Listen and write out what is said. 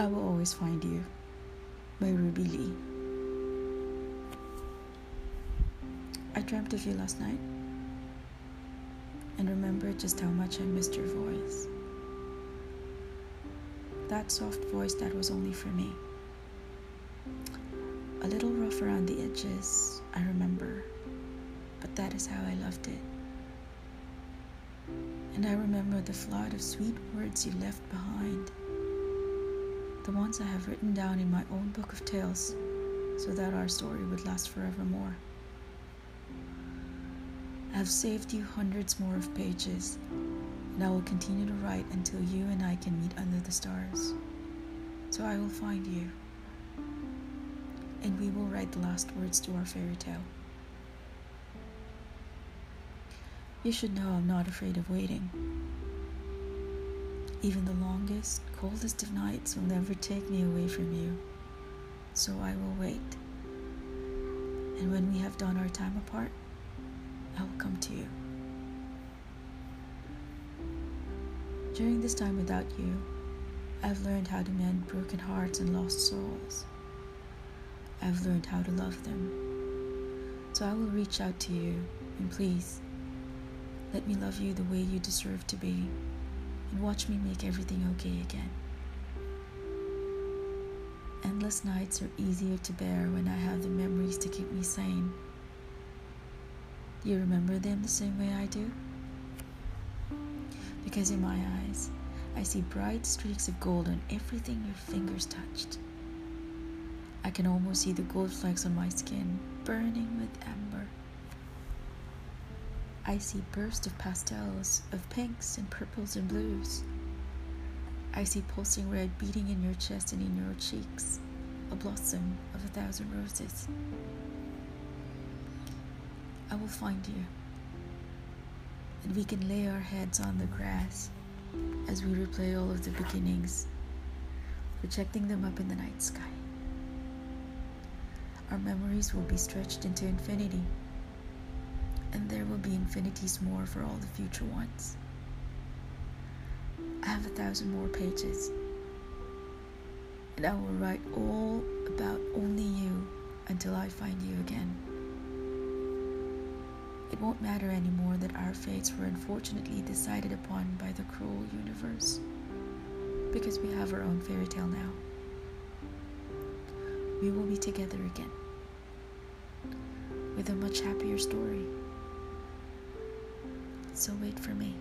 I will always find you by Ruby Lee. I dreamt of you last night and remembered just how much I missed your voice. That soft voice that was only for me. A little rough around the edges, I remember, but that is how I loved it. And I remember the flood of sweet words you left behind, the ones I have written down in my own book of tales so that our story would last forevermore. I have saved you hundreds more of pages, and I will continue to write until you and I can meet under the stars. So I will find you, and we will write the last words to our fairy tale. You should know I'm not afraid of waiting. Even the longest, coldest of nights will never take me away from you. So I will wait. And when we have done our time apart, I will come to you. During this time without you, I've learned how to mend broken hearts and lost souls. I've learned how to love them. So I will reach out to you and please let me love you the way you deserve to be and watch me make everything okay again. Endless nights are easier to bear when I have the memories to keep me sane. You remember them the same way I do? Because in my eyes, I see bright streaks of gold on everything your fingers touched. I can almost see the gold flecks on my skin burning with amber. I see bursts of pastels, of pinks and purples and blues. I see pulsing red beating in your chest and in your cheeks, a blossom of a thousand roses. I will find you, and we can lay our heads on the grass as we replay all of the beginnings, projecting them up in the night sky. Our memories will be stretched into infinity and there will be infinities more for all the future ones. I have a thousand more pages, and I will write all about only you until I find you again. It won't matter anymore that our fates were unfortunately decided upon by the cruel universe, because we have our own fairy tale now. We will be together again with a much happier story. So wait for me.